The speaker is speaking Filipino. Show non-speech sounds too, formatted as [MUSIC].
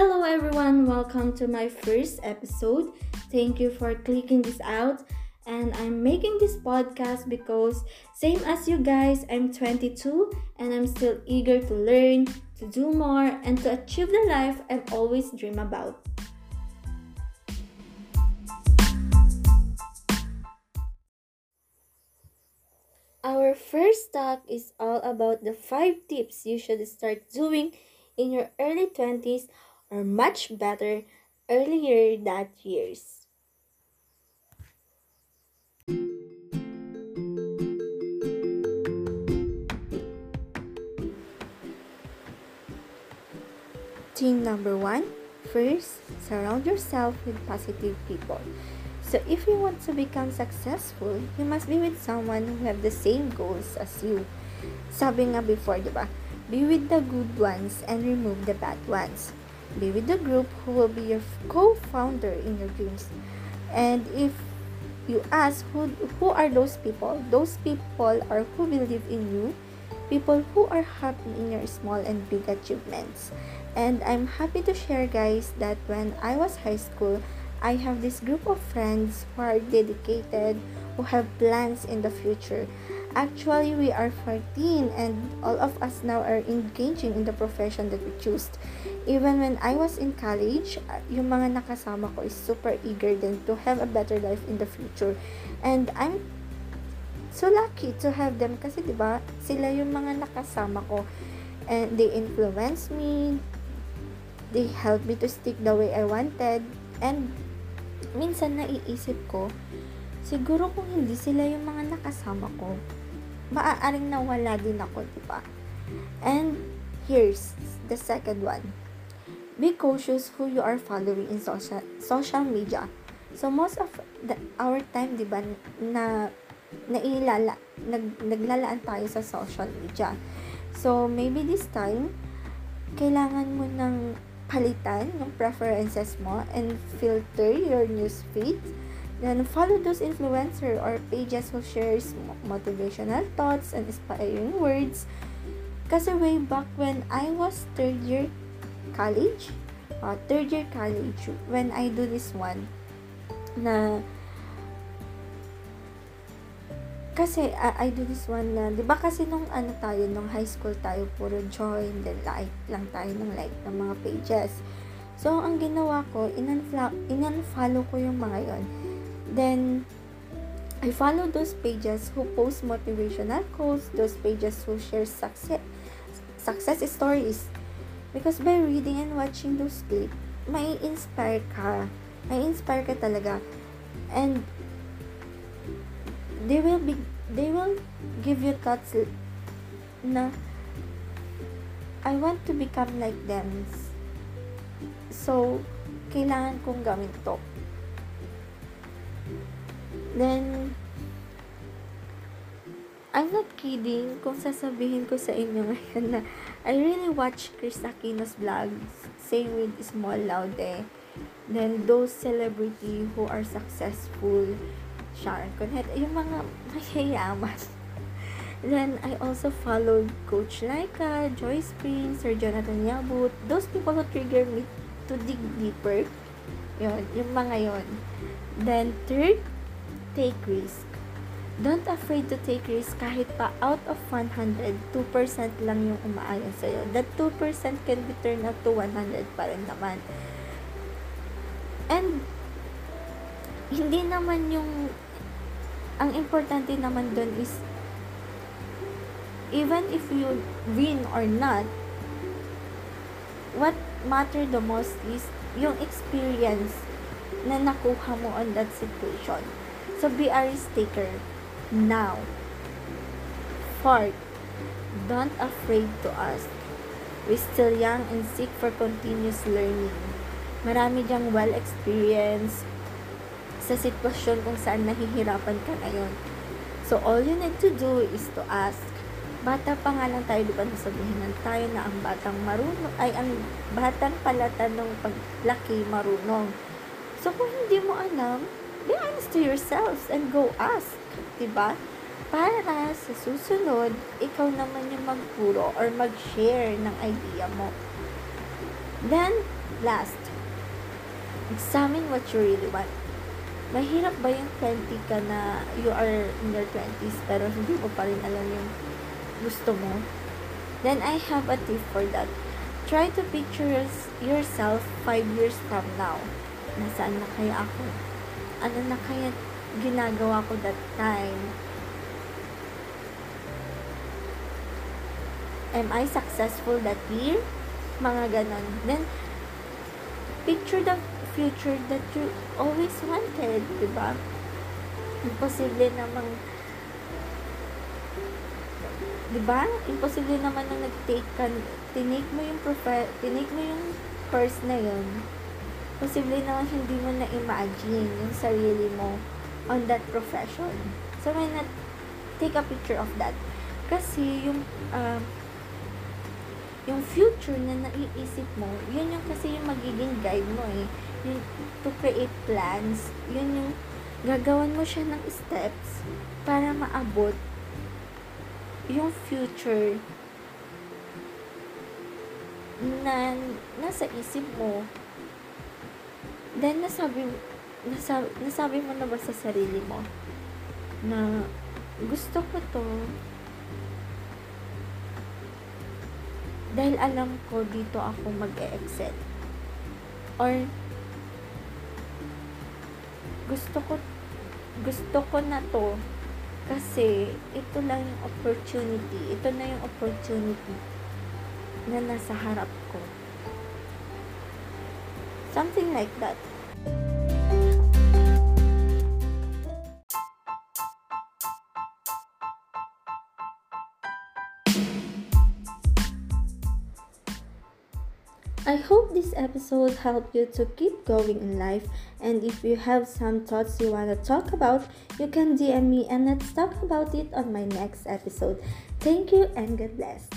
Hello, everyone. Welcome to my first episode. Thank you for clicking this out. And I'm making this podcast because, same as you guys, I'm 22 and I'm still eager to learn, to do more, and to achieve the life I've always dreamed about. Our first talk is all about the five tips you should start doing in your early 20s or much better earlier that years. Team number one first, surround yourself with positive people. So if you want to become successful, you must be with someone who have the same goals as you. Sabi nga before, di ba? Be with the good ones and remove the bad ones. Be with the group who will be your co-founder in your dreams. And if you ask who who are those people, those people are who believe in you, people who are happy in your small and big achievements. And I'm happy to share guys that when I was high school, I have this group of friends who are dedicated, who have plans in the future. Actually, we are 14 and all of us now are engaging in the profession that we choose. Even when I was in college, yung mga nakasama ko is super eager din to have a better life in the future. And I'm so lucky to have them kasi 'di ba sila yung mga nakasama ko and they influence me they help me to stick the way I wanted and minsan naiisip ko siguro kung hindi sila yung mga nakasama ko maaaring nawala din ako, di ba? And here's the second one. Be cautious who you are following in social social media. So most of the, our time, di ba, na nailala, nag, naglalaan tayo sa social media. So maybe this time, kailangan mo ng palitan yung preferences mo and filter your news feed Then follow those influencer or pages who shares motivational thoughts and inspiring words. Kasi way back when I was third year college, uh, third year college, when I do this one, na kasi uh, I do this one na, di ba kasi nung ano tayo, nung high school tayo, puro join, then like lang tayo ng like ng mga pages. So, ang ginawa ko, in-unfollow ko yung mga yon Then, I follow those pages who post motivational quotes, those pages who share success, success stories. Because by reading and watching those clips, may inspire ka. May inspire ka talaga. And they will be they will give you thoughts na I want to become like them. So, kailangan kong gawin to. Then, I'm not kidding kung sasabihin ko sa inyo ngayon na I really watch Chris Aquino's vlogs. Same with Small Laude. Then, those celebrity who are successful. Sharon Cuneta. Yung mga mayayaman. [LAUGHS] Then, I also followed Coach Laika, Joyce Prince, Sir Jonathan Yabut. Those people who trigger me to dig deeper. Yun, yung mga yon. Then, third, take risk. Don't afraid to take risk kahit pa out of 100, 2% lang yung umaayon sa'yo. That 2% can be turned up to 100 pa rin naman. And, hindi naman yung, ang importante naman dun is, even if you win or not, what matter the most is yung experience na nakuha mo on that situation. So be a risk taker now. Fourth, don't afraid to ask. We still young and seek for continuous learning. Marami diyang well experience sa sitwasyon kung saan nahihirapan ka ngayon. So, all you need to do is to ask. Bata pa nga lang tayo, di ba nasabihin tayo na ang batang marunong, ay ang batang palata ng paglaki marunong. So, kung hindi mo alam, be honest to yourselves and go ask, 'di ba? Para sa susunod, ikaw naman yung magpuro or mag-share ng idea mo. Then, Last, examine what you really want. Mahirap ba yung 20 ka na you are in your 20s pero hindi mo pa rin alam yung gusto mo? Then I have a tip for that. Try to picture yourself 5 years from now. Nasaan na kaya ako? Ano na kaya ginagawa ko that time? Am I successful that year? Mga ganon. Then, picture the future that you always wanted, di ba? Imposible namang di ba? Imposible naman na nag-take ka, tinake mo yung profi- tinake mo yung course na yun. Posible naman hindi mo na imagine yung sarili mo on that profession. So, why not take a picture of that? Kasi yung uh, yung future na naiisip mo, yun yung kasi yung magiging guide mo eh. Yung to create plans, yun yung gagawan mo siya ng steps para maabot yung future na nasa isip mo. Then, nasabi, nasabi, nasabi mo na ba sa sarili mo na gusto ko to dahil alam ko dito ako mag-e-excel. Or, gusto ko, gusto ko na to kasi ito lang yung opportunity. Ito na yung opportunity na nasa harap ko. Something like that. I hope this episode helped you to keep going in life. And if you have some thoughts you want to talk about, you can DM me and let's talk about it on my next episode. Thank you and God bless.